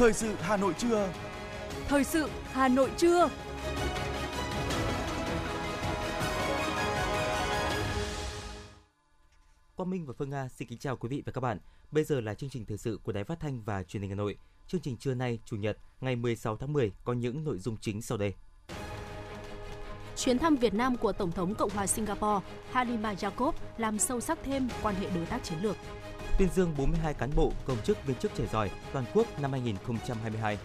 Thời sự Hà Nội trưa. Thời sự Hà Nội trưa. Quang Minh và Phương Nga xin kính chào quý vị và các bạn. Bây giờ là chương trình thời sự của Đài Phát thanh và Truyền hình Hà Nội. Chương trình trưa nay, Chủ nhật, ngày 16 tháng 10 có những nội dung chính sau đây. Chuyến thăm Việt Nam của Tổng thống Cộng hòa Singapore Halima Yacob làm sâu sắc thêm quan hệ đối tác chiến lược. Tuyên dương 42 cán bộ, công chức, viên chức trẻ giỏi toàn quốc năm 2022.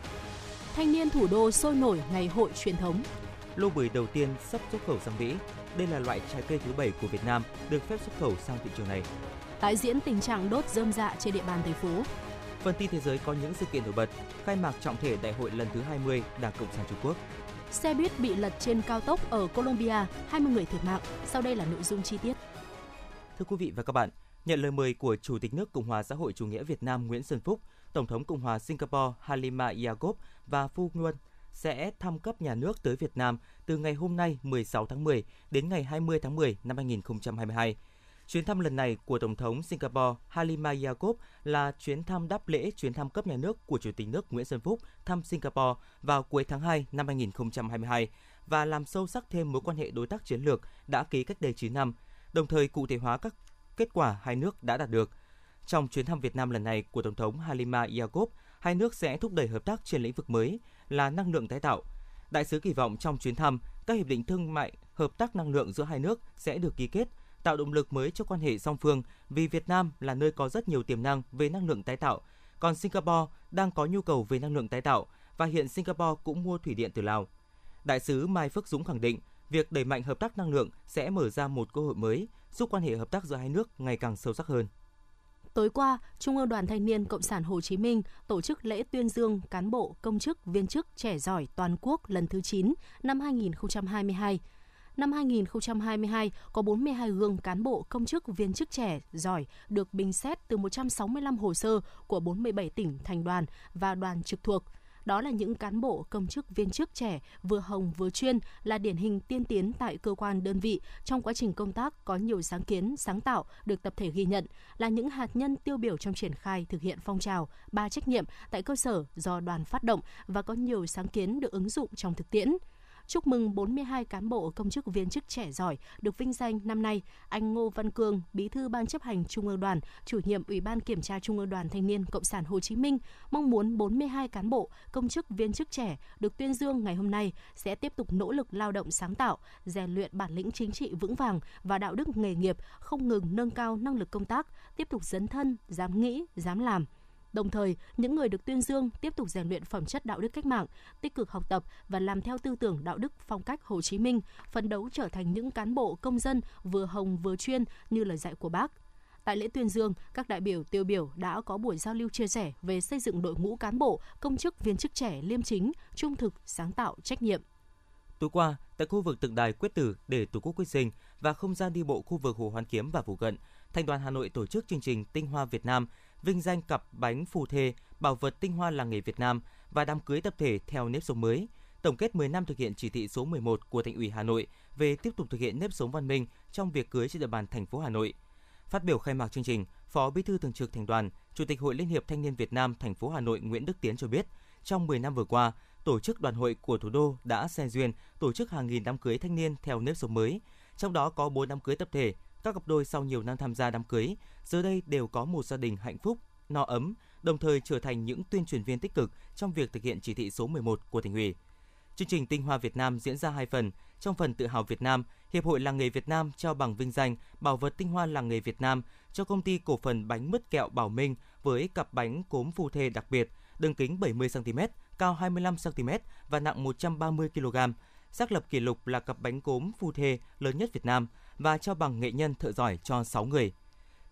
Thanh niên thủ đô sôi nổi ngày hội truyền thống. Lô bưởi đầu tiên sắp xuất khẩu sang Mỹ. Đây là loại trái cây thứ bảy của Việt Nam được phép xuất khẩu sang thị trường này. Tái diễn tình trạng đốt rơm dạ trên địa bàn thành phố. Phần tin thế giới có những sự kiện nổi bật. Khai mạc trọng thể đại hội lần thứ 20 Đảng Cộng sản Trung Quốc. Xe buýt bị lật trên cao tốc ở Colombia, 20 người thiệt mạng. Sau đây là nội dung chi tiết. Thưa quý vị và các bạn, nhận lời mời của Chủ tịch nước Cộng hòa xã hội chủ nghĩa Việt Nam Nguyễn Xuân Phúc, Tổng thống Cộng hòa Singapore Halima Yacob và Phu Nguyen sẽ thăm cấp nhà nước tới Việt Nam từ ngày hôm nay 16 tháng 10 đến ngày 20 tháng 10 năm 2022. Chuyến thăm lần này của Tổng thống Singapore Halima Yacob là chuyến thăm đáp lễ chuyến thăm cấp nhà nước của Chủ tịch nước Nguyễn Xuân Phúc thăm Singapore vào cuối tháng 2 năm 2022 và làm sâu sắc thêm mối quan hệ đối tác chiến lược đã ký cách đây 9 năm, đồng thời cụ thể hóa các kết quả hai nước đã đạt được. Trong chuyến thăm Việt Nam lần này của Tổng thống Halima Yacob, hai nước sẽ thúc đẩy hợp tác trên lĩnh vực mới là năng lượng tái tạo. Đại sứ kỳ vọng trong chuyến thăm, các hiệp định thương mại, hợp tác năng lượng giữa hai nước sẽ được ký kết, tạo động lực mới cho quan hệ song phương vì Việt Nam là nơi có rất nhiều tiềm năng về năng lượng tái tạo, còn Singapore đang có nhu cầu về năng lượng tái tạo và hiện Singapore cũng mua thủy điện từ Lào. Đại sứ Mai Phước Dũng khẳng định, việc đẩy mạnh hợp tác năng lượng sẽ mở ra một cơ hội mới, giúp quan hệ hợp tác giữa hai nước ngày càng sâu sắc hơn. Tối qua, Trung ương Đoàn Thanh niên Cộng sản Hồ Chí Minh tổ chức lễ tuyên dương cán bộ, công chức, viên chức trẻ giỏi toàn quốc lần thứ 9 năm 2022. Năm 2022, có 42 gương cán bộ, công chức, viên chức trẻ giỏi được bình xét từ 165 hồ sơ của 47 tỉnh, thành đoàn và đoàn trực thuộc – đó là những cán bộ, công chức, viên chức trẻ vừa hồng vừa chuyên là điển hình tiên tiến tại cơ quan đơn vị. Trong quá trình công tác có nhiều sáng kiến, sáng tạo được tập thể ghi nhận, là những hạt nhân tiêu biểu trong triển khai thực hiện phong trào ba trách nhiệm tại cơ sở do đoàn phát động và có nhiều sáng kiến được ứng dụng trong thực tiễn chúc mừng 42 cán bộ công chức viên chức trẻ giỏi được vinh danh năm nay. Anh Ngô Văn Cương, Bí thư Ban chấp hành Trung ương Đoàn, chủ nhiệm Ủy ban Kiểm tra Trung ương Đoàn Thanh niên Cộng sản Hồ Chí Minh mong muốn 42 cán bộ công chức viên chức trẻ được tuyên dương ngày hôm nay sẽ tiếp tục nỗ lực lao động sáng tạo, rèn luyện bản lĩnh chính trị vững vàng và đạo đức nghề nghiệp, không ngừng nâng cao năng lực công tác, tiếp tục dấn thân, dám nghĩ, dám làm Đồng thời, những người được tuyên dương tiếp tục rèn luyện phẩm chất đạo đức cách mạng, tích cực học tập và làm theo tư tưởng đạo đức phong cách Hồ Chí Minh, phấn đấu trở thành những cán bộ công dân vừa hồng vừa chuyên như lời dạy của Bác. Tại lễ tuyên dương, các đại biểu tiêu biểu đã có buổi giao lưu chia sẻ về xây dựng đội ngũ cán bộ, công chức viên chức trẻ liêm chính, trung thực, sáng tạo, trách nhiệm. Tối qua, tại khu vực tượng đài quyết tử để Tổ quốc quyết sinh và không gian đi bộ khu vực Hồ Hoàn Kiếm và Phủ Cận, Thành đoàn Hà Nội tổ chức chương trình Tinh Hoa Việt Nam vinh danh cặp bánh phù thê, bảo vật tinh hoa làng nghề Việt Nam và đám cưới tập thể theo nếp sống mới. Tổng kết 10 năm thực hiện chỉ thị số 11 của Thành ủy Hà Nội về tiếp tục thực hiện nếp sống văn minh trong việc cưới trên địa bàn thành phố Hà Nội. Phát biểu khai mạc chương trình, Phó Bí thư Thường trực Thành đoàn, Chủ tịch Hội Liên hiệp Thanh niên Việt Nam thành phố Hà Nội Nguyễn Đức Tiến cho biết, trong 10 năm vừa qua, tổ chức đoàn hội của thủ đô đã xe duyên tổ chức hàng nghìn đám cưới thanh niên theo nếp sống mới, trong đó có 4 đám cưới tập thể, các cặp đôi sau nhiều năm tham gia đám cưới, giờ đây đều có một gia đình hạnh phúc, no ấm, đồng thời trở thành những tuyên truyền viên tích cực trong việc thực hiện chỉ thị số 11 của tỉnh ủy. Chương trình Tinh Hoa Việt Nam diễn ra hai phần. Trong phần tự hào Việt Nam, Hiệp hội Làng nghề Việt Nam trao bằng vinh danh bảo vật tinh hoa làng nghề Việt Nam cho công ty cổ phần bánh mứt kẹo Bảo Minh với cặp bánh cốm phù thê đặc biệt, đường kính 70 cm, cao 25 cm và nặng 130 kg. Xác lập kỷ lục là cặp bánh cốm phù thê lớn nhất Việt Nam và trao bằng nghệ nhân thợ giỏi cho 6 người.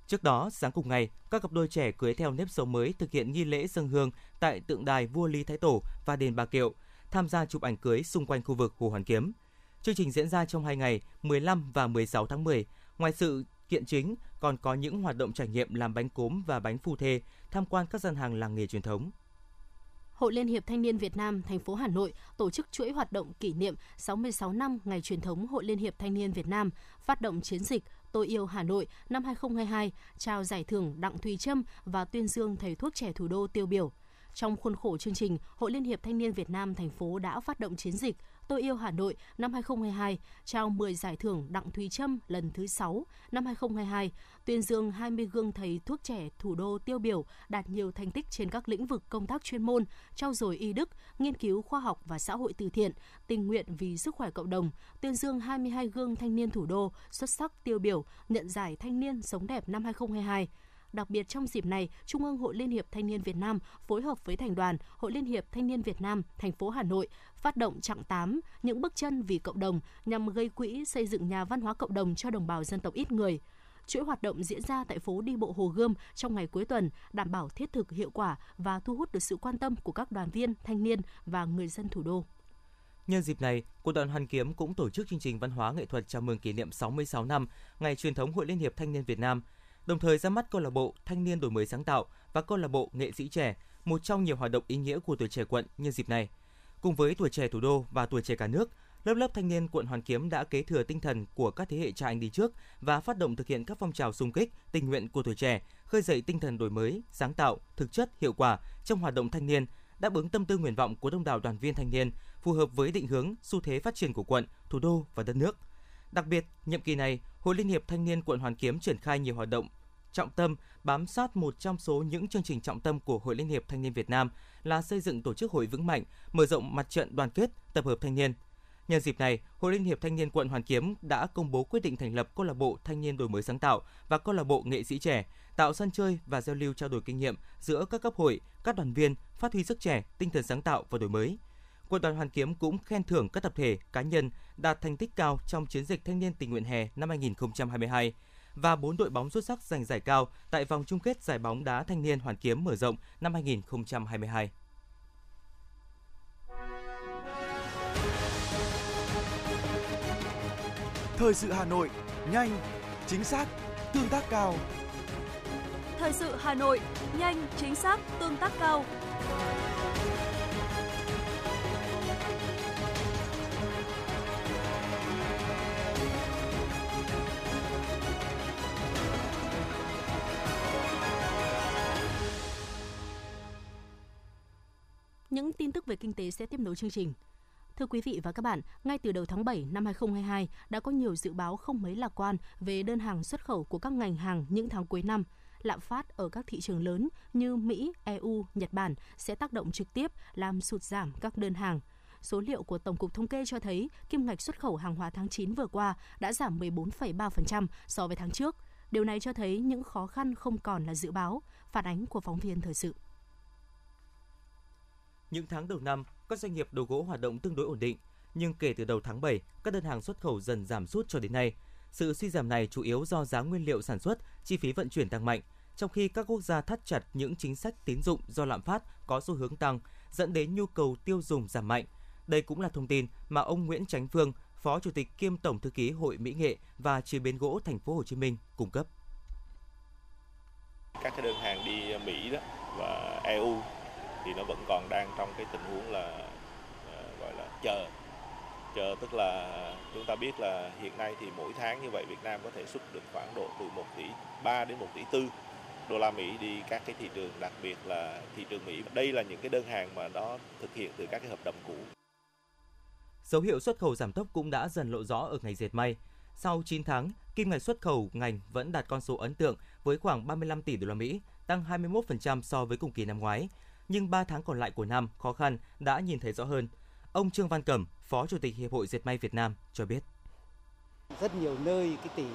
Trước đó, sáng cùng ngày, các cặp đôi trẻ cưới theo nếp sống mới thực hiện nghi lễ dân hương tại tượng đài vua Lý Thái Tổ và đền Bà Kiệu, tham gia chụp ảnh cưới xung quanh khu vực Hồ Hoàn Kiếm. Chương trình diễn ra trong hai ngày 15 và 16 tháng 10. Ngoài sự kiện chính, còn có những hoạt động trải nghiệm làm bánh cốm và bánh phu thê, tham quan các gian hàng làng nghề truyền thống. Hội Liên hiệp Thanh niên Việt Nam thành phố Hà Nội tổ chức chuỗi hoạt động kỷ niệm 66 năm ngày truyền thống Hội Liên hiệp Thanh niên Việt Nam, phát động chiến dịch Tôi yêu Hà Nội năm 2022, trao giải thưởng Đặng Thùy Trâm và tuyên dương thầy thuốc trẻ thủ đô tiêu biểu. Trong khuôn khổ chương trình, Hội Liên hiệp Thanh niên Việt Nam thành phố đã phát động chiến dịch Tôi yêu Hà Nội năm 2022, trao 10 giải thưởng Đặng Thùy Trâm lần thứ 6 năm 2022, tuyên dương 20 gương thầy thuốc trẻ thủ đô tiêu biểu đạt nhiều thành tích trên các lĩnh vực công tác chuyên môn, trao dồi y đức, nghiên cứu khoa học và xã hội từ thiện, tình nguyện vì sức khỏe cộng đồng, tuyên dương 22 gương thanh niên thủ đô xuất sắc tiêu biểu, nhận giải thanh niên sống đẹp năm 2022. Đặc biệt trong dịp này, Trung ương Hội Liên hiệp Thanh niên Việt Nam phối hợp với Thành đoàn Hội Liên hiệp Thanh niên Việt Nam thành phố Hà Nội phát động chặng 8 những bước chân vì cộng đồng nhằm gây quỹ xây dựng nhà văn hóa cộng đồng cho đồng bào dân tộc ít người. Chuỗi hoạt động diễn ra tại phố đi bộ Hồ Gươm trong ngày cuối tuần, đảm bảo thiết thực hiệu quả và thu hút được sự quan tâm của các đoàn viên, thanh niên và người dân thủ đô. Nhân dịp này, Quận đoàn Hoàn Kiếm cũng tổ chức chương trình văn hóa nghệ thuật chào mừng kỷ niệm 66 năm Ngày truyền thống Hội Liên hiệp Thanh niên Việt Nam – đồng thời ra mắt câu lạc bộ Thanh niên đổi mới sáng tạo và câu lạc bộ Nghệ sĩ trẻ, một trong nhiều hoạt động ý nghĩa của tuổi trẻ quận nhân dịp này. Cùng với tuổi trẻ thủ đô và tuổi trẻ cả nước, lớp lớp thanh niên quận Hoàn Kiếm đã kế thừa tinh thần của các thế hệ cha anh đi trước và phát động thực hiện các phong trào xung kích, tình nguyện của tuổi trẻ, khơi dậy tinh thần đổi mới, sáng tạo, thực chất, hiệu quả trong hoạt động thanh niên, đáp ứng tâm tư nguyện vọng của đông đảo đoàn viên thanh niên, phù hợp với định hướng, xu thế phát triển của quận, thủ đô và đất nước. Đặc biệt, nhiệm kỳ này, Hội Liên hiệp Thanh niên quận Hoàn Kiếm triển khai nhiều hoạt động trọng tâm bám sát một trong số những chương trình trọng tâm của Hội Liên hiệp Thanh niên Việt Nam là xây dựng tổ chức hội vững mạnh, mở rộng mặt trận đoàn kết, tập hợp thanh niên. Nhân dịp này, Hội Liên hiệp Thanh niên quận Hoàn Kiếm đã công bố quyết định thành lập câu lạc bộ Thanh niên đổi mới sáng tạo và câu lạc bộ nghệ sĩ trẻ, tạo sân chơi và giao lưu trao đổi kinh nghiệm giữa các cấp hội, các đoàn viên, phát huy sức trẻ, tinh thần sáng tạo và đổi mới. Quận đoàn Hoàn Kiếm cũng khen thưởng các tập thể, cá nhân đạt thành tích cao trong chiến dịch thanh niên tình nguyện hè năm 2022 và 4 đội bóng xuất sắc giành giải cao tại vòng chung kết giải bóng đá thanh niên Hoàn Kiếm mở rộng năm 2022. Thời sự Hà Nội, nhanh, chính xác, tương tác cao. Thời sự Hà Nội, nhanh, chính xác, tương tác cao. Những tin tức về kinh tế sẽ tiếp nối chương trình. Thưa quý vị và các bạn, ngay từ đầu tháng 7 năm 2022 đã có nhiều dự báo không mấy lạc quan về đơn hàng xuất khẩu của các ngành hàng những tháng cuối năm. Lạm phát ở các thị trường lớn như Mỹ, EU, Nhật Bản sẽ tác động trực tiếp làm sụt giảm các đơn hàng. Số liệu của Tổng cục Thống kê cho thấy kim ngạch xuất khẩu hàng hóa tháng 9 vừa qua đã giảm 14,3% so với tháng trước. Điều này cho thấy những khó khăn không còn là dự báo, phản ánh của phóng viên thời sự. Những tháng đầu năm, các doanh nghiệp đồ gỗ hoạt động tương đối ổn định, nhưng kể từ đầu tháng 7, các đơn hàng xuất khẩu dần giảm sút cho đến nay. Sự suy giảm này chủ yếu do giá nguyên liệu sản xuất, chi phí vận chuyển tăng mạnh, trong khi các quốc gia thắt chặt những chính sách tín dụng do lạm phát có xu hướng tăng, dẫn đến nhu cầu tiêu dùng giảm mạnh. Đây cũng là thông tin mà ông Nguyễn Chánh Phương, Phó Chủ tịch kiêm Tổng thư ký Hội Mỹ nghệ và chế biến gỗ thành phố Hồ Chí Minh cung cấp. Các cái đơn hàng đi Mỹ đó và EU thì nó vẫn còn đang trong cái tình huống là ờ, gọi là chờ chờ tức là chúng ta biết là hiện nay thì mỗi tháng như vậy Việt Nam có thể xuất được khoảng độ từ 1 tỷ 3 đến 1 tỷ 4 đô la Mỹ đi các cái thị trường đặc biệt là thị trường Mỹ. Đây là những cái đơn hàng mà nó thực hiện từ các cái hợp đồng cũ. Dấu hiệu xuất khẩu giảm tốc cũng đã dần lộ rõ ở ngành dệt may. Sau 9 tháng, kim ngạch xuất khẩu ngành vẫn đạt con số ấn tượng với khoảng 35 tỷ đô la Mỹ, tăng 21% so với cùng kỳ năm ngoái nhưng 3 tháng còn lại của năm khó khăn đã nhìn thấy rõ hơn. Ông Trương Văn Cẩm, Phó Chủ tịch Hiệp hội Dệt may Việt Nam cho biết. Rất nhiều nơi cái tỷ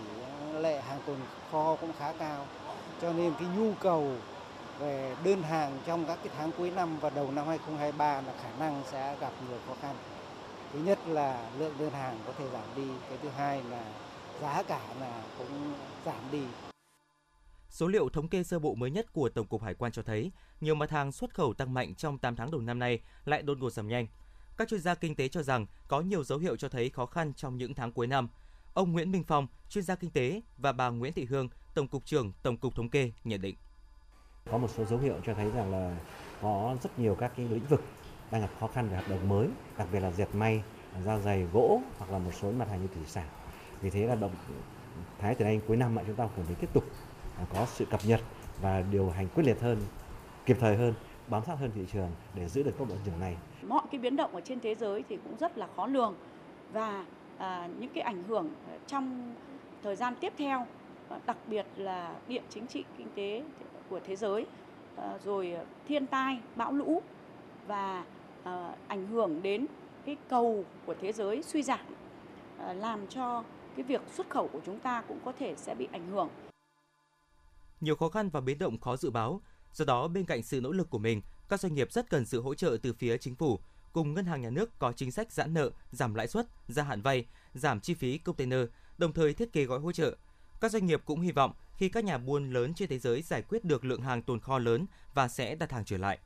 lệ hàng tồn kho cũng khá cao, cho nên cái nhu cầu về đơn hàng trong các cái tháng cuối năm và đầu năm 2023 là khả năng sẽ gặp nhiều khó khăn. Thứ nhất là lượng đơn hàng có thể giảm đi, cái thứ hai là giá cả là cũng giảm đi. Số liệu thống kê sơ bộ mới nhất của Tổng cục Hải quan cho thấy, nhiều mặt hàng xuất khẩu tăng mạnh trong 8 tháng đầu năm nay lại đột ngột giảm nhanh. Các chuyên gia kinh tế cho rằng có nhiều dấu hiệu cho thấy khó khăn trong những tháng cuối năm. Ông Nguyễn Minh Phong, chuyên gia kinh tế và bà Nguyễn Thị Hương, Tổng cục trưởng Tổng cục Thống kê nhận định. Có một số dấu hiệu cho thấy rằng là có rất nhiều các cái lĩnh vực đang gặp khó khăn về hợp đồng mới, đặc biệt là dệt may, da dày, gỗ hoặc là một số mặt hàng như thủy sản. Vì thế là động thái từ nay cuối năm mà chúng ta cần phải tiếp tục có sự cập nhật và điều hành quyết liệt hơn, kịp thời hơn bám sát hơn thị trường để giữ được tốc độ tăng trưởng này. Mọi cái biến động ở trên thế giới thì cũng rất là khó lường và à, những cái ảnh hưởng trong thời gian tiếp theo, đặc biệt là địa chính trị kinh tế của thế giới, à, rồi thiên tai, bão lũ và à, ảnh hưởng đến cái cầu của thế giới suy giảm, à, làm cho cái việc xuất khẩu của chúng ta cũng có thể sẽ bị ảnh hưởng. Nhiều khó khăn và biến động khó dự báo, do đó bên cạnh sự nỗ lực của mình, các doanh nghiệp rất cần sự hỗ trợ từ phía chính phủ, cùng ngân hàng nhà nước có chính sách giãn nợ, giảm lãi suất, gia hạn vay, giảm chi phí container, đồng thời thiết kế gói hỗ trợ. Các doanh nghiệp cũng hy vọng khi các nhà buôn lớn trên thế giới giải quyết được lượng hàng tồn kho lớn và sẽ đặt hàng trở lại.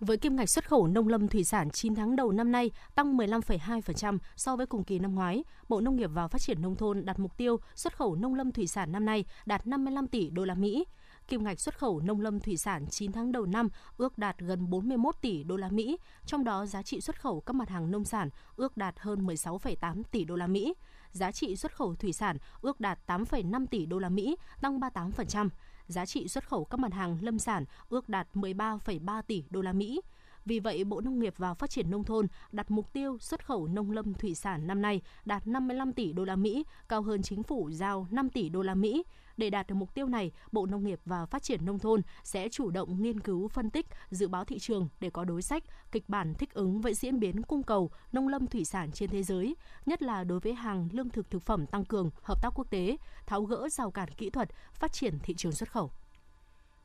Với kim ngạch xuất khẩu nông lâm thủy sản 9 tháng đầu năm nay tăng 15,2% so với cùng kỳ năm ngoái, Bộ Nông nghiệp và Phát triển nông thôn đặt mục tiêu xuất khẩu nông lâm thủy sản năm nay đạt 55 tỷ đô la Mỹ. Kim ngạch xuất khẩu nông lâm thủy sản 9 tháng đầu năm ước đạt gần 41 tỷ đô la Mỹ, trong đó giá trị xuất khẩu các mặt hàng nông sản ước đạt hơn 16,8 tỷ đô la Mỹ. Giá trị xuất khẩu thủy sản ước đạt 8,5 tỷ đô la Mỹ, tăng 38% giá trị xuất khẩu các mặt hàng lâm sản ước đạt 13,3 tỷ đô la Mỹ. Vì vậy, Bộ Nông nghiệp và Phát triển nông thôn đặt mục tiêu xuất khẩu nông lâm thủy sản năm nay đạt 55 tỷ đô la Mỹ, cao hơn chính phủ giao 5 tỷ đô la Mỹ. Để đạt được mục tiêu này, Bộ Nông nghiệp và Phát triển nông thôn sẽ chủ động nghiên cứu phân tích, dự báo thị trường để có đối sách, kịch bản thích ứng với diễn biến cung cầu nông lâm thủy sản trên thế giới, nhất là đối với hàng lương thực thực phẩm tăng cường, hợp tác quốc tế, tháo gỡ rào cản kỹ thuật, phát triển thị trường xuất khẩu.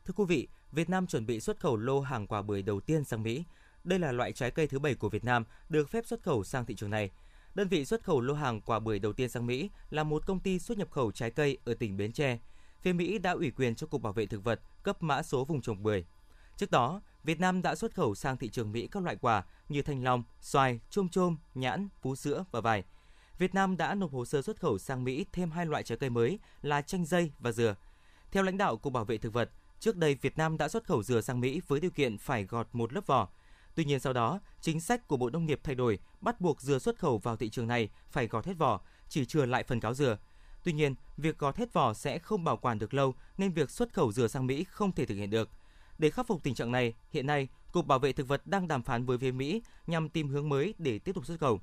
Thưa quý vị, Việt Nam chuẩn bị xuất khẩu lô hàng quả bưởi đầu tiên sang Mỹ. Đây là loại trái cây thứ bảy của Việt Nam được phép xuất khẩu sang thị trường này. Đơn vị xuất khẩu lô hàng quả bưởi đầu tiên sang Mỹ là một công ty xuất nhập khẩu trái cây ở tỉnh Bến Tre. Phía Mỹ đã ủy quyền cho Cục Bảo vệ Thực vật cấp mã số vùng trồng bưởi. Trước đó, Việt Nam đã xuất khẩu sang thị trường Mỹ các loại quả như thanh long, xoài, chôm chôm, nhãn, vú sữa và vải. Việt Nam đã nộp hồ sơ xuất khẩu sang Mỹ thêm hai loại trái cây mới là chanh dây và dừa. Theo lãnh đạo Cục Bảo vệ Thực vật, trước đây Việt Nam đã xuất khẩu dừa sang Mỹ với điều kiện phải gọt một lớp vỏ. Tuy nhiên sau đó, chính sách của Bộ Nông nghiệp thay đổi, bắt buộc dừa xuất khẩu vào thị trường này phải gọt hết vỏ, chỉ chừa lại phần cáo dừa. Tuy nhiên, việc gọt hết vỏ sẽ không bảo quản được lâu nên việc xuất khẩu dừa sang Mỹ không thể thực hiện được. Để khắc phục tình trạng này, hiện nay, Cục Bảo vệ Thực vật đang đàm phán với phía Mỹ nhằm tìm hướng mới để tiếp tục xuất khẩu.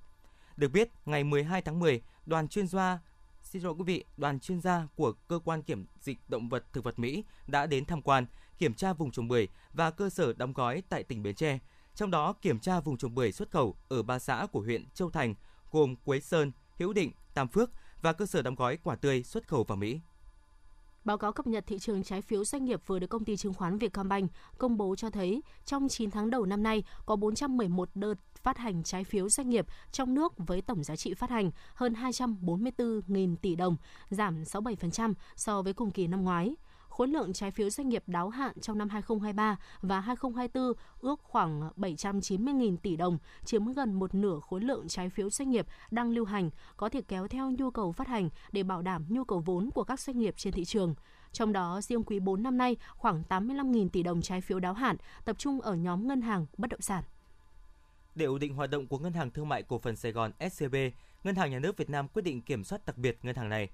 Được biết, ngày 12 tháng 10, đoàn chuyên gia Xin lỗi quý vị, đoàn chuyên gia của cơ quan kiểm dịch động vật thực vật Mỹ đã đến tham quan, kiểm tra vùng trồng bưởi và cơ sở đóng gói tại tỉnh Bến Tre. Trong đó kiểm tra vùng trồng bưởi xuất khẩu ở ba xã của huyện Châu Thành gồm Quế Sơn, Hữu Định, Tam Phước và cơ sở đóng gói quả tươi xuất khẩu vào Mỹ. Báo cáo cập nhật thị trường trái phiếu doanh nghiệp vừa được công ty chứng khoán Vietcombank công bố cho thấy trong 9 tháng đầu năm nay có 411 đợt phát hành trái phiếu doanh nghiệp trong nước với tổng giá trị phát hành hơn 244.000 tỷ đồng, giảm 67% so với cùng kỳ năm ngoái khối lượng trái phiếu doanh nghiệp đáo hạn trong năm 2023 và 2024 ước khoảng 790.000 tỷ đồng, chiếm gần một nửa khối lượng trái phiếu doanh nghiệp đang lưu hành, có thể kéo theo nhu cầu phát hành để bảo đảm nhu cầu vốn của các doanh nghiệp trên thị trường. Trong đó, riêng quý 4 năm nay, khoảng 85.000 tỷ đồng trái phiếu đáo hạn tập trung ở nhóm ngân hàng bất động sản. Để ổn định hoạt động của Ngân hàng Thương mại Cổ phần Sài Gòn SCB, Ngân hàng Nhà nước Việt Nam quyết định kiểm soát đặc biệt ngân hàng này.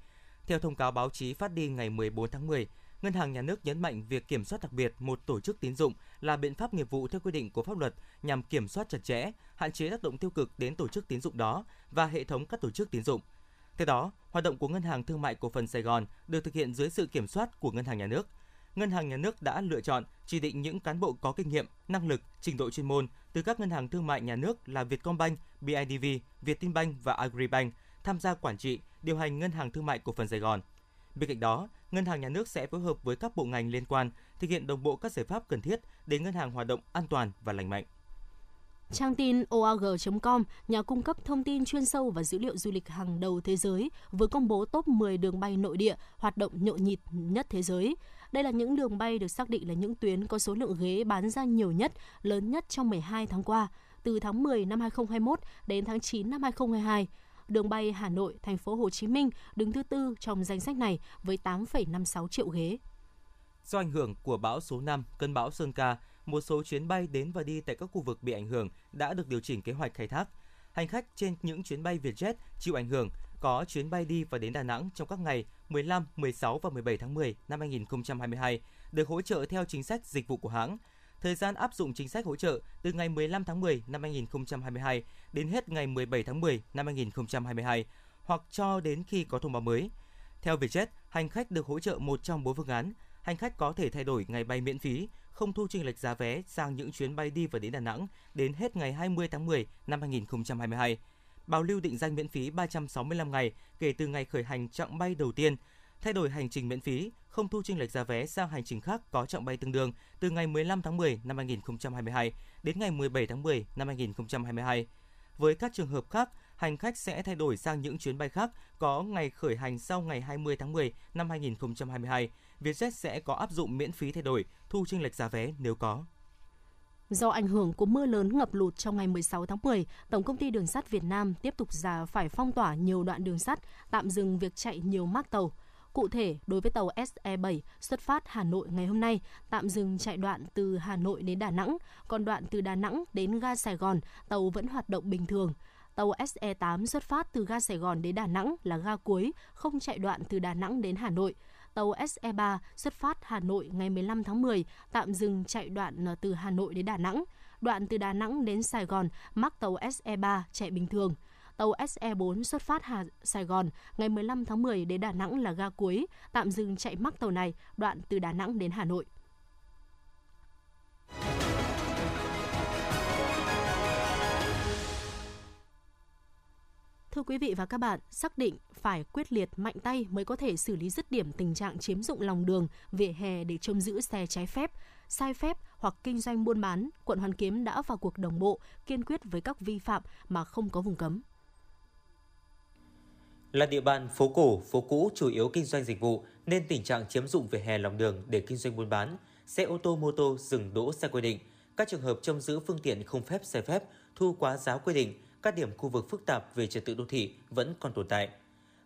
Theo thông cáo báo chí phát đi ngày 14 tháng 10, Ngân hàng Nhà nước nhấn mạnh việc kiểm soát đặc biệt một tổ chức tín dụng là biện pháp nghiệp vụ theo quy định của pháp luật nhằm kiểm soát chặt chẽ, hạn chế tác động tiêu cực đến tổ chức tín dụng đó và hệ thống các tổ chức tín dụng. Theo đó, hoạt động của Ngân hàng Thương mại Cổ phần Sài Gòn được thực hiện dưới sự kiểm soát của Ngân hàng Nhà nước. Ngân hàng Nhà nước đã lựa chọn chỉ định những cán bộ có kinh nghiệm, năng lực, trình độ chuyên môn từ các ngân hàng thương mại nhà nước là Vietcombank, BIDV, Vietinbank và Agribank tham gia quản trị, điều hành Ngân hàng Thương mại Cổ phần Sài Gòn. Bên cạnh đó, Ngân hàng Nhà nước sẽ phối hợp với các bộ ngành liên quan thực hiện đồng bộ các giải pháp cần thiết để ngân hàng hoạt động an toàn và lành mạnh. Trang tin OAG.com, nhà cung cấp thông tin chuyên sâu và dữ liệu du lịch hàng đầu thế giới, vừa công bố top 10 đường bay nội địa hoạt động nhộn nhịp nhất thế giới. Đây là những đường bay được xác định là những tuyến có số lượng ghế bán ra nhiều nhất, lớn nhất trong 12 tháng qua, từ tháng 10 năm 2021 đến tháng 9 năm 2022 đường bay Hà Nội, thành phố Hồ Chí Minh đứng thứ tư trong danh sách này với 8,56 triệu ghế. Do ảnh hưởng của bão số 5, cơn bão Sơn Ca, một số chuyến bay đến và đi tại các khu vực bị ảnh hưởng đã được điều chỉnh kế hoạch khai thác. Hành khách trên những chuyến bay Vietjet chịu ảnh hưởng có chuyến bay đi và đến Đà Nẵng trong các ngày 15, 16 và 17 tháng 10 năm 2022 được hỗ trợ theo chính sách dịch vụ của hãng. Thời gian áp dụng chính sách hỗ trợ từ ngày 15 tháng 10 năm 2022 đến hết ngày 17 tháng 10 năm 2022 hoặc cho đến khi có thông báo mới. Theo Vietjet, hành khách được hỗ trợ một trong bốn phương án. Hành khách có thể thay đổi ngày bay miễn phí, không thu chênh lệch giá vé sang những chuyến bay đi và đến Đà Nẵng đến hết ngày 20 tháng 10 năm 2022. Bảo lưu định danh miễn phí 365 ngày kể từ ngày khởi hành chặng bay đầu tiên, thay đổi hành trình miễn phí, không thu chênh lệch giá vé sang hành trình khác có chặng bay tương đương từ ngày 15 tháng 10 năm 2022 đến ngày 17 tháng 10 năm 2022. Với các trường hợp khác, hành khách sẽ thay đổi sang những chuyến bay khác có ngày khởi hành sau ngày 20 tháng 10 năm 2022. Vietjet sẽ có áp dụng miễn phí thay đổi, thu chênh lệch giá vé nếu có. Do ảnh hưởng của mưa lớn ngập lụt trong ngày 16 tháng 10, Tổng công ty Đường sắt Việt Nam tiếp tục giả phải phong tỏa nhiều đoạn đường sắt, tạm dừng việc chạy nhiều mác tàu. Cụ thể, đối với tàu SE7 xuất phát Hà Nội ngày hôm nay, tạm dừng chạy đoạn từ Hà Nội đến Đà Nẵng, còn đoạn từ Đà Nẵng đến ga Sài Gòn, tàu vẫn hoạt động bình thường. Tàu SE8 xuất phát từ ga Sài Gòn đến Đà Nẵng là ga cuối, không chạy đoạn từ Đà Nẵng đến Hà Nội. Tàu SE3 xuất phát Hà Nội ngày 15 tháng 10, tạm dừng chạy đoạn ờ, từ Hà Nội đến Đà Nẵng. Đoạn từ Đà Nẵng đến Sài Gòn, mắc tàu SE3 chạy bình thường. Tàu SE4 xuất phát Hà Sài Gòn ngày 15 tháng 10 đến Đà Nẵng là ga cuối, tạm dừng chạy mắc tàu này đoạn từ Đà Nẵng đến Hà Nội. Thưa quý vị và các bạn, xác định phải quyết liệt mạnh tay mới có thể xử lý dứt điểm tình trạng chiếm dụng lòng đường, vỉa hè để trông giữ xe trái phép, sai phép hoặc kinh doanh buôn bán, quận Hoàn Kiếm đã vào cuộc đồng bộ, kiên quyết với các vi phạm mà không có vùng cấm. Là địa bàn phố cổ, phố cũ chủ yếu kinh doanh dịch vụ nên tình trạng chiếm dụng vỉa hè lòng đường để kinh doanh buôn bán, xe ô tô mô tô dừng đỗ sai quy định, các trường hợp trông giữ phương tiện không phép sai phép, thu quá giá quy định, các điểm khu vực phức tạp về trật tự đô thị vẫn còn tồn tại.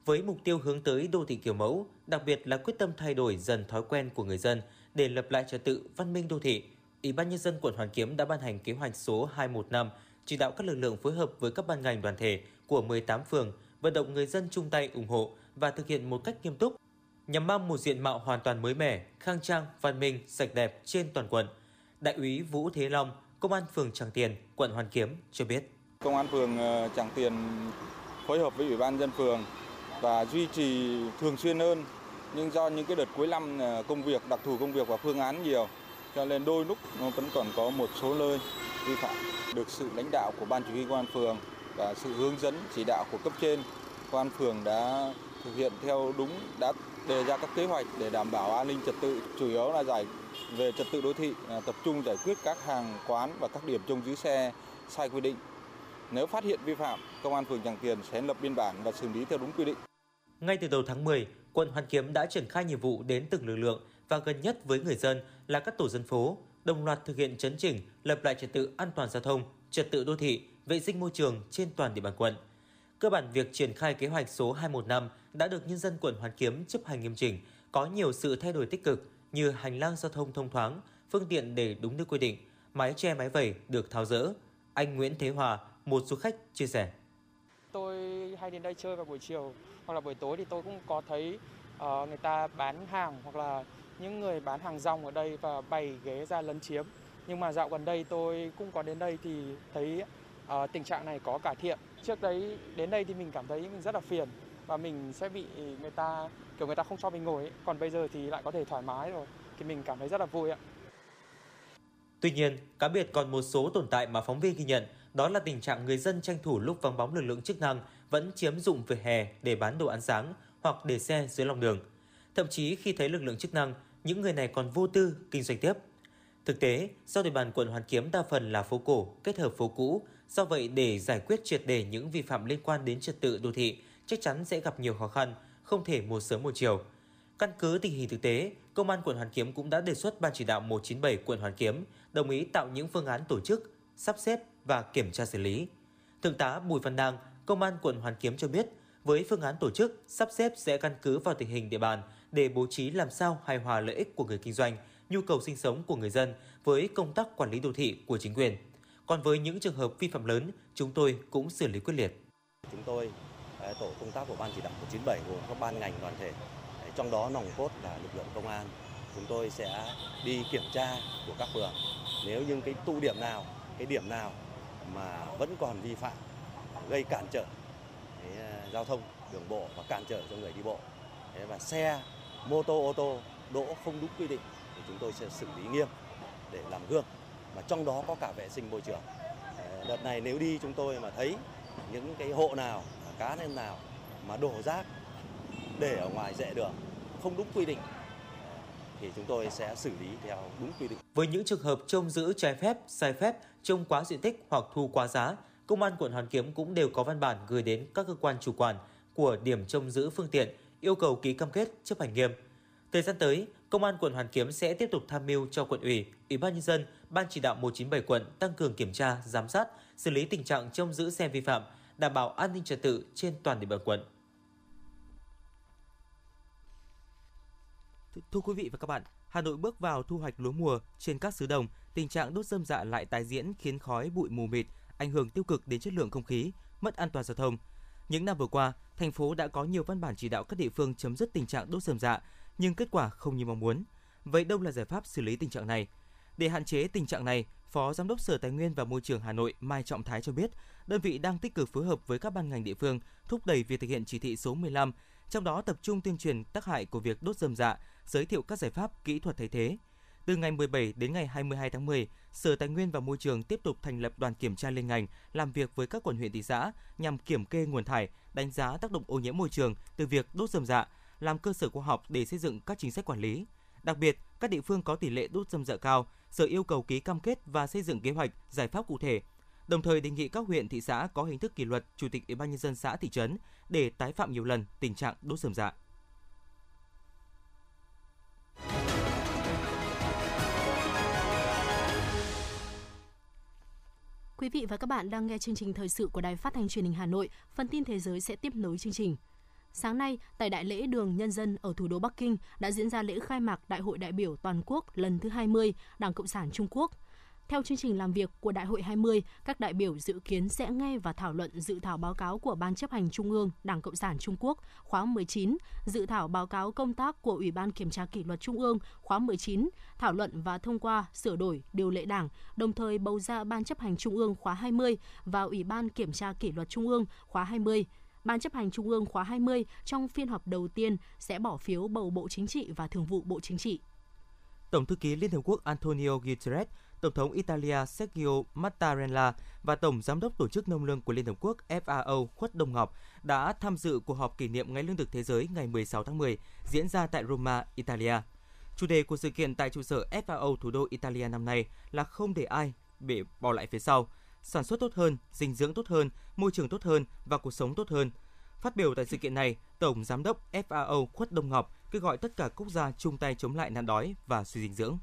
Với mục tiêu hướng tới đô thị kiểu mẫu, đặc biệt là quyết tâm thay đổi dần thói quen của người dân để lập lại trật tự văn minh đô thị, Ủy ban nhân dân quận Hoàn Kiếm đã ban hành kế hoạch số 215 chỉ đạo các lực lượng phối hợp với các ban ngành đoàn thể của 18 phường vận động người dân chung tay ủng hộ và thực hiện một cách nghiêm túc nhằm mang một diện mạo hoàn toàn mới mẻ, khang trang, văn minh, sạch đẹp trên toàn quận. Đại úy Vũ Thế Long, Công an phường Tràng Tiền, quận Hoàn Kiếm cho biết. Công an phường ờ, Tràng Tiền phối hợp với Ủy ban dân phường và duy trì thường xuyên hơn nhưng do những cái đợt cuối năm ờ, công việc đặc thù công việc và phương án nhiều cho nên đôi lúc nó vẫn còn có một số nơi vi phạm được sự lãnh đạo của ban chỉ huy công an phường và sự hướng dẫn chỉ đạo của cấp trên công an phường đã thực hiện theo đúng đã đề ra các kế hoạch để đảm bảo an ninh trật tự chủ yếu là giải về trật tự đô thị à, tập trung giải quyết các hàng quán và các điểm trông giữ xe sai quy định nếu phát hiện vi phạm, công an phường Tràng Tiền sẽ lập biên bản và xử lý theo đúng quy định. Ngay từ đầu tháng 10, quận Hoàn Kiếm đã triển khai nhiệm vụ đến từng lực lượng và gần nhất với người dân là các tổ dân phố, đồng loạt thực hiện chấn chỉnh, lập lại trật tự an toàn giao thông, trật tự đô thị, vệ sinh môi trường trên toàn địa bàn quận. Cơ bản việc triển khai kế hoạch số 215 đã được nhân dân quận Hoàn Kiếm chấp hành nghiêm chỉnh, có nhiều sự thay đổi tích cực như hành lang giao thông thông thoáng, phương tiện để đúng nơi quy định, mái che mái vẩy được tháo rỡ. Anh Nguyễn Thế Hòa, một du khách chia sẻ. Tôi hay đến đây chơi vào buổi chiều hoặc là buổi tối thì tôi cũng có thấy uh, người ta bán hàng hoặc là những người bán hàng rong ở đây và bày ghế ra lấn chiếm. Nhưng mà dạo gần đây tôi cũng có đến đây thì thấy uh, tình trạng này có cải thiện. Trước đấy đến đây thì mình cảm thấy mình rất là phiền và mình sẽ bị người ta kiểu người ta không cho mình ngồi ấy. còn bây giờ thì lại có thể thoải mái rồi thì mình cảm thấy rất là vui ạ. Tuy nhiên, cá biệt còn một số tồn tại mà phóng viên ghi nhận đó là tình trạng người dân tranh thủ lúc vắng bóng lực lượng chức năng vẫn chiếm dụng vỉa hè để bán đồ ăn sáng hoặc để xe dưới lòng đường. Thậm chí khi thấy lực lượng chức năng, những người này còn vô tư kinh doanh tiếp. Thực tế, do địa bàn quận Hoàn Kiếm đa phần là phố cổ kết hợp phố cũ, do vậy để giải quyết triệt đề những vi phạm liên quan đến trật tự đô thị chắc chắn sẽ gặp nhiều khó khăn, không thể một sớm một chiều. Căn cứ tình hình thực tế, Công an quận Hoàn Kiếm cũng đã đề xuất Ban chỉ đạo 197 quận Hoàn Kiếm đồng ý tạo những phương án tổ chức, sắp xếp và kiểm tra xử lý. Thượng tá Bùi Văn Đang, Công an quận Hoàn Kiếm cho biết, với phương án tổ chức, sắp xếp sẽ căn cứ vào tình hình địa bàn để bố trí làm sao hài hòa lợi ích của người kinh doanh, nhu cầu sinh sống của người dân với công tác quản lý đô thị của chính quyền. Còn với những trường hợp vi phạm lớn, chúng tôi cũng xử lý quyết liệt. Chúng tôi à, tổ công tác của ban chỉ đạo 197 gồm các ban ngành đoàn thể. À, trong đó nòng cốt là lực lượng công an. Chúng tôi sẽ đi kiểm tra của các phường. Nếu những cái tụ điểm nào, cái điểm nào mà vẫn còn vi phạm gây cản trở cái à, giao thông đường bộ và cản trở cho người đi bộ và xe mô tô ô tô đỗ không đúng quy định thì chúng tôi sẽ xử lý nghiêm để làm gương mà trong đó có cả vệ sinh môi trường ờ, đợt này nếu đi chúng tôi mà thấy những cái hộ nào cá nhân nào mà đổ rác để ở ngoài rẽ đường không đúng quy định thì chúng tôi sẽ xử lý theo đúng quy định. Với những trường hợp trông giữ trái phép, sai phép, trông quá diện tích hoặc thu quá giá, Công an quận Hoàn Kiếm cũng đều có văn bản gửi đến các cơ quan chủ quản của điểm trông giữ phương tiện yêu cầu ký cam kết chấp hành nghiêm. Thời gian tới, Công an quận Hoàn Kiếm sẽ tiếp tục tham mưu cho quận ủy, Ủy ban nhân dân, Ban chỉ đạo 197 quận tăng cường kiểm tra, giám sát, xử lý tình trạng trông giữ xe vi phạm, đảm bảo an ninh trật tự trên toàn địa bàn quận. Thưa quý vị và các bạn, Hà Nội bước vào thu hoạch lúa mùa trên các xứ đồng, tình trạng đốt dơm dạ lại tái diễn khiến khói bụi mù mịt, ảnh hưởng tiêu cực đến chất lượng không khí, mất an toàn giao thông. Những năm vừa qua, thành phố đã có nhiều văn bản chỉ đạo các địa phương chấm dứt tình trạng đốt dơm dạ, nhưng kết quả không như mong muốn. Vậy đâu là giải pháp xử lý tình trạng này? Để hạn chế tình trạng này, Phó Giám đốc Sở Tài nguyên và Môi trường Hà Nội Mai Trọng Thái cho biết, đơn vị đang tích cực phối hợp với các ban ngành địa phương thúc đẩy việc thực hiện chỉ thị số 15, trong đó tập trung tuyên truyền tác hại của việc đốt dơm dạ, giới thiệu các giải pháp kỹ thuật thay thế. Từ ngày 17 đến ngày 22 tháng 10, Sở Tài nguyên và Môi trường tiếp tục thành lập đoàn kiểm tra liên ngành làm việc với các quận huyện thị xã nhằm kiểm kê nguồn thải, đánh giá tác động ô nhiễm môi trường từ việc đốt dơm dạ, làm cơ sở khoa học để xây dựng các chính sách quản lý. Đặc biệt, các địa phương có tỷ lệ đốt rơm dạ cao, Sở yêu cầu ký cam kết và xây dựng kế hoạch, giải pháp cụ thể. Đồng thời đề nghị các huyện, thị xã có hình thức kỷ luật chủ tịch Ủy ban nhân dân xã thị trấn để tái phạm nhiều lần tình trạng đốt dơm dạ. Quý vị và các bạn đang nghe chương trình thời sự của Đài Phát thanh Truyền hình Hà Nội. Phần tin thế giới sẽ tiếp nối chương trình. Sáng nay, tại Đại lễ Đường Nhân dân ở thủ đô Bắc Kinh đã diễn ra lễ khai mạc Đại hội đại biểu toàn quốc lần thứ 20 Đảng Cộng sản Trung Quốc. Theo chương trình làm việc của Đại hội 20, các đại biểu dự kiến sẽ nghe và thảo luận dự thảo báo cáo của Ban chấp hành Trung ương Đảng Cộng sản Trung Quốc khóa 19, dự thảo báo cáo công tác của Ủy ban Kiểm tra Kỷ luật Trung ương khóa 19, thảo luận và thông qua sửa đổi điều lệ Đảng, đồng thời bầu ra Ban chấp hành Trung ương khóa 20 và Ủy ban Kiểm tra Kỷ luật Trung ương khóa 20. Ban chấp hành Trung ương khóa 20 trong phiên họp đầu tiên sẽ bỏ phiếu bầu Bộ Chính trị và Thường vụ Bộ Chính trị. Tổng thư ký Liên Hợp Quốc Antonio Guterres, Tổng thống Italia Sergio Mattarella và Tổng Giám đốc Tổ chức Nông lương của Liên Hợp Quốc FAO Khuất Đông Ngọc đã tham dự cuộc họp kỷ niệm Ngày Lương thực Thế giới ngày 16 tháng 10 diễn ra tại Roma, Italia. Chủ đề của sự kiện tại trụ sở FAO thủ đô Italia năm nay là không để ai bị bỏ lại phía sau – sản xuất tốt hơn, dinh dưỡng tốt hơn, môi trường tốt hơn và cuộc sống tốt hơn. Phát biểu tại sự kiện này, Tổng Giám đốc FAO Khuất Đông Ngọc kêu gọi tất cả quốc gia chung tay chống lại nạn đói và suy dinh dưỡng.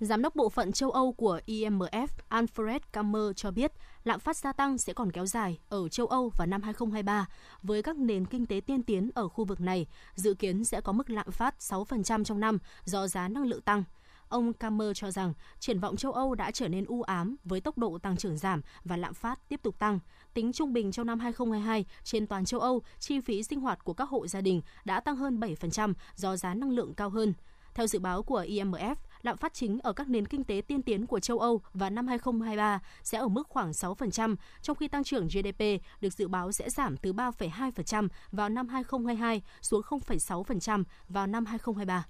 Giám đốc bộ phận châu Âu của IMF Alfred Kammer cho biết lạm phát gia tăng sẽ còn kéo dài ở châu Âu vào năm 2023 với các nền kinh tế tiên tiến ở khu vực này dự kiến sẽ có mức lạm phát 6% trong năm do giá năng lượng tăng. Ông Kammer cho rằng triển vọng châu Âu đã trở nên u ám với tốc độ tăng trưởng giảm và lạm phát tiếp tục tăng. Tính trung bình trong năm 2022, trên toàn châu Âu, chi phí sinh hoạt của các hộ gia đình đã tăng hơn 7% do giá năng lượng cao hơn. Theo dự báo của IMF, lạm phát chính ở các nền kinh tế tiên tiến của châu Âu vào năm 2023 sẽ ở mức khoảng 6%, trong khi tăng trưởng GDP được dự báo sẽ giảm từ 3,2% vào năm 2022 xuống 0,6% vào năm 2023.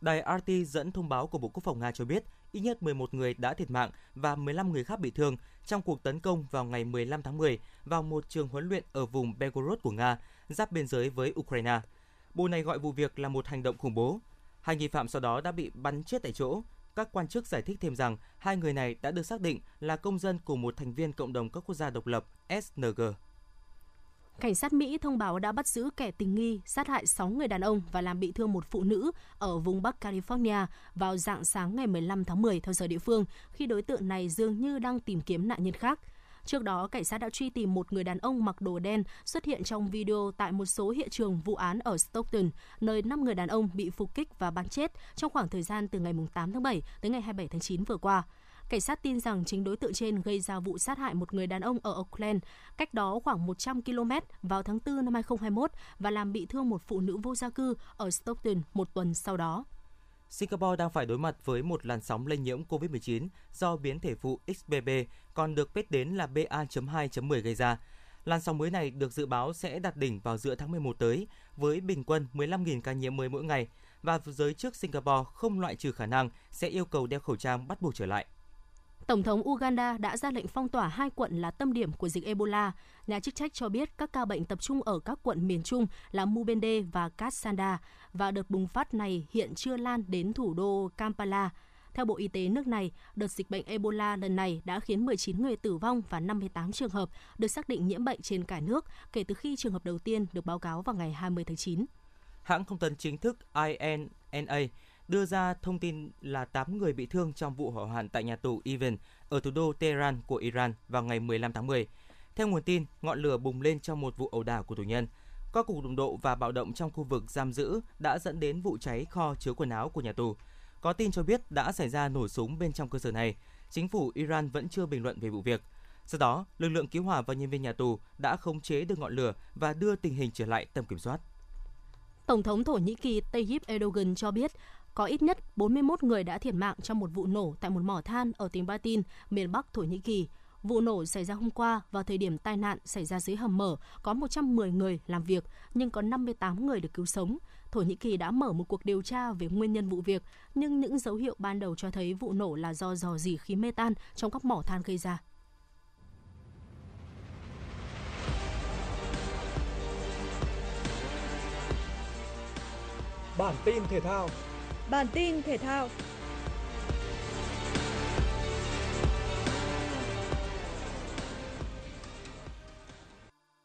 Đài RT dẫn thông báo của Bộ Quốc phòng Nga cho biết ít nhất 11 người đã thiệt mạng và 15 người khác bị thương trong cuộc tấn công vào ngày 15 tháng 10 vào một trường huấn luyện ở vùng Belgorod của Nga, giáp biên giới với Ukraine. Bộ này gọi vụ việc là một hành động khủng bố. Hai nghi phạm sau đó đã bị bắn chết tại chỗ. Các quan chức giải thích thêm rằng hai người này đã được xác định là công dân của một thành viên cộng đồng các quốc gia độc lập SNG. Cảnh sát Mỹ thông báo đã bắt giữ kẻ tình nghi sát hại 6 người đàn ông và làm bị thương một phụ nữ ở vùng Bắc California vào dạng sáng ngày 15 tháng 10 theo giờ địa phương, khi đối tượng này dường như đang tìm kiếm nạn nhân khác. Trước đó, cảnh sát đã truy tìm một người đàn ông mặc đồ đen xuất hiện trong video tại một số hiện trường vụ án ở Stockton, nơi 5 người đàn ông bị phục kích và bắn chết trong khoảng thời gian từ ngày 8 tháng 7 tới ngày 27 tháng 9 vừa qua. Cảnh sát tin rằng chính đối tượng trên gây ra vụ sát hại một người đàn ông ở Auckland, cách đó khoảng 100 km vào tháng 4 năm 2021 và làm bị thương một phụ nữ vô gia cư ở Stockton một tuần sau đó. Singapore đang phải đối mặt với một làn sóng lây nhiễm COVID-19 do biến thể phụ XBB còn được biết đến là BA.2.10 gây ra. Làn sóng mới này được dự báo sẽ đạt đỉnh vào giữa tháng 11 tới với bình quân 15.000 ca nhiễm mới mỗi ngày và giới chức Singapore không loại trừ khả năng sẽ yêu cầu đeo khẩu trang bắt buộc trở lại. Tổng thống Uganda đã ra lệnh phong tỏa hai quận là tâm điểm của dịch Ebola. Nhà chức trách cho biết các ca bệnh tập trung ở các quận miền Trung là Mubende và Kassanda và đợt bùng phát này hiện chưa lan đến thủ đô Kampala. Theo Bộ Y tế nước này, đợt dịch bệnh Ebola lần này đã khiến 19 người tử vong và 58 trường hợp được xác định nhiễm bệnh trên cả nước kể từ khi trường hợp đầu tiên được báo cáo vào ngày 20 tháng 9. Hãng thông tấn chính thức INNA đưa ra thông tin là 8 người bị thương trong vụ hỏa hoạn tại nhà tù Evin ở thủ đô Tehran của Iran vào ngày 15 tháng 10. Theo nguồn tin, ngọn lửa bùng lên trong một vụ ẩu đả của tù nhân. Các cuộc đụng độ và bạo động trong khu vực giam giữ đã dẫn đến vụ cháy kho chứa quần áo của nhà tù. Có tin cho biết đã xảy ra nổ súng bên trong cơ sở này. Chính phủ Iran vẫn chưa bình luận về vụ việc. Sau đó, lực lượng cứu hỏa và nhân viên nhà tù đã khống chế được ngọn lửa và đưa tình hình trở lại tầm kiểm soát. Tổng thống Thổ Nhĩ Kỳ Tayyip Erdogan cho biết có ít nhất 41 người đã thiệt mạng trong một vụ nổ tại một mỏ than ở tỉnh Batin, miền Bắc Thổ Nhĩ Kỳ. Vụ nổ xảy ra hôm qua vào thời điểm tai nạn xảy ra dưới hầm mở, có 110 người làm việc nhưng có 58 người được cứu sống. Thổ Nhĩ Kỳ đã mở một cuộc điều tra về nguyên nhân vụ việc, nhưng những dấu hiệu ban đầu cho thấy vụ nổ là do dò dỉ khí mê tan trong các mỏ than gây ra. Bản tin thể thao Bản tin thể thao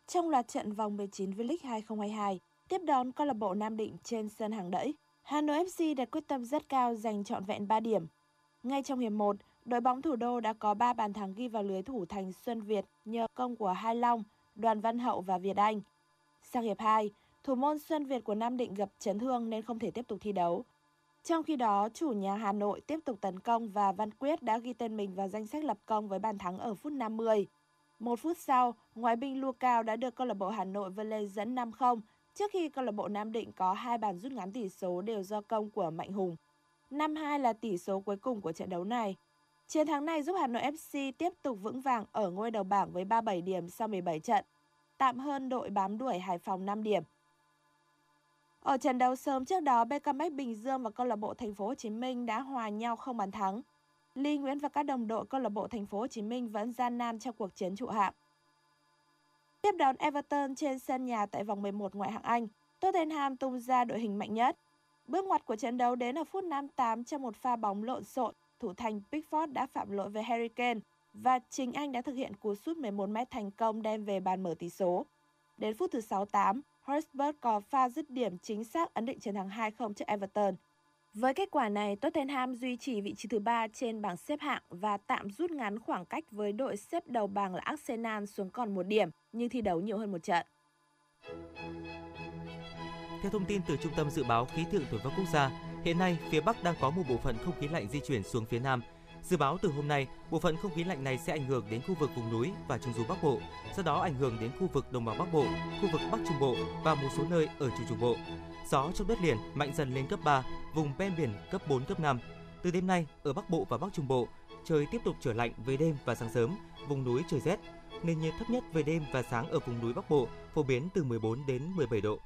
Trong loạt trận vòng 19 V-League 2022, tiếp đón câu lạc bộ Nam Định trên sân hàng đẫy, Hà Nội FC đặt quyết tâm rất cao giành trọn vẹn 3 điểm. Ngay trong hiệp 1, đội bóng thủ đô đã có 3 bàn thắng ghi vào lưới thủ thành Xuân Việt nhờ công của Hai Long, Đoàn Văn Hậu và Việt Anh. Sang hiệp 2, thủ môn Xuân Việt của Nam Định gặp chấn thương nên không thể tiếp tục thi đấu. Trong khi đó, chủ nhà Hà Nội tiếp tục tấn công và Văn Quyết đã ghi tên mình vào danh sách lập công với bàn thắng ở phút 50. Một phút sau, ngoại binh Lucao đã được câu lạc bộ Hà Nội vươn lên dẫn 5-0 trước khi câu lạc bộ Nam Định có hai bàn rút ngắn tỷ số đều do công của Mạnh Hùng. 5-2 là tỷ số cuối cùng của trận đấu này. Chiến thắng này giúp Hà Nội FC tiếp tục vững vàng ở ngôi đầu bảng với 37 điểm sau 17 trận, tạm hơn đội bám đuổi Hải Phòng 5 điểm. Ở trận đấu sớm trước đó, BKMX Bình Dương và câu lạc bộ Thành phố Hồ Chí Minh đã hòa nhau không bàn thắng. Lý Nguyễn và các đồng đội câu lạc bộ Thành phố Hồ Chí Minh vẫn gian nan trong cuộc chiến trụ hạng. Tiếp đón Everton trên sân nhà tại vòng 11 ngoại hạng Anh, Tottenham tung ra đội hình mạnh nhất. Bước ngoặt của trận đấu đến ở phút 58 trong một pha bóng lộn xộn, thủ thành Pickford đã phạm lỗi với Harry Kane và chính anh đã thực hiện cú sút 11 m thành công đem về bàn mở tỷ số. Đến phút thứ 68, Hotspur có pha dứt điểm chính xác ấn định chiến thắng 2-0 trước Everton. Với kết quả này, Tottenham duy trì vị trí thứ ba trên bảng xếp hạng và tạm rút ngắn khoảng cách với đội xếp đầu bảng là Arsenal xuống còn một điểm, nhưng thi đấu nhiều hơn một trận. Theo thông tin từ Trung tâm Dự báo Khí tượng Thủy văn Quốc gia, hiện nay phía Bắc đang có một bộ phận không khí lạnh di chuyển xuống phía Nam. Dự báo từ hôm nay, bộ phận không khí lạnh này sẽ ảnh hưởng đến khu vực vùng núi và trung du Bắc Bộ, sau đó ảnh hưởng đến khu vực đồng bằng Bắc Bộ, khu vực Bắc Trung Bộ và một số nơi ở Trung Trung Bộ. Gió trong đất liền mạnh dần lên cấp 3, vùng ven biển cấp 4, cấp 5. Từ đêm nay, ở Bắc Bộ và Bắc Trung Bộ, trời tiếp tục trở lạnh về đêm và sáng sớm, vùng núi trời rét. Nền nhiệt thấp nhất về đêm và sáng ở vùng núi Bắc Bộ phổ biến từ 14 đến 17 độ.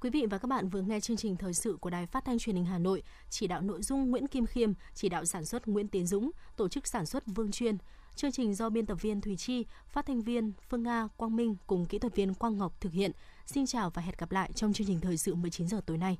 Quý vị và các bạn vừa nghe chương trình thời sự của Đài Phát thanh Truyền hình Hà Nội, chỉ đạo nội dung Nguyễn Kim Khiêm, chỉ đạo sản xuất Nguyễn Tiến Dũng, tổ chức sản xuất Vương Chuyên. Chương trình do biên tập viên Thùy Chi, phát thanh viên Phương Nga, Quang Minh cùng kỹ thuật viên Quang Ngọc thực hiện. Xin chào và hẹn gặp lại trong chương trình thời sự 19 giờ tối nay.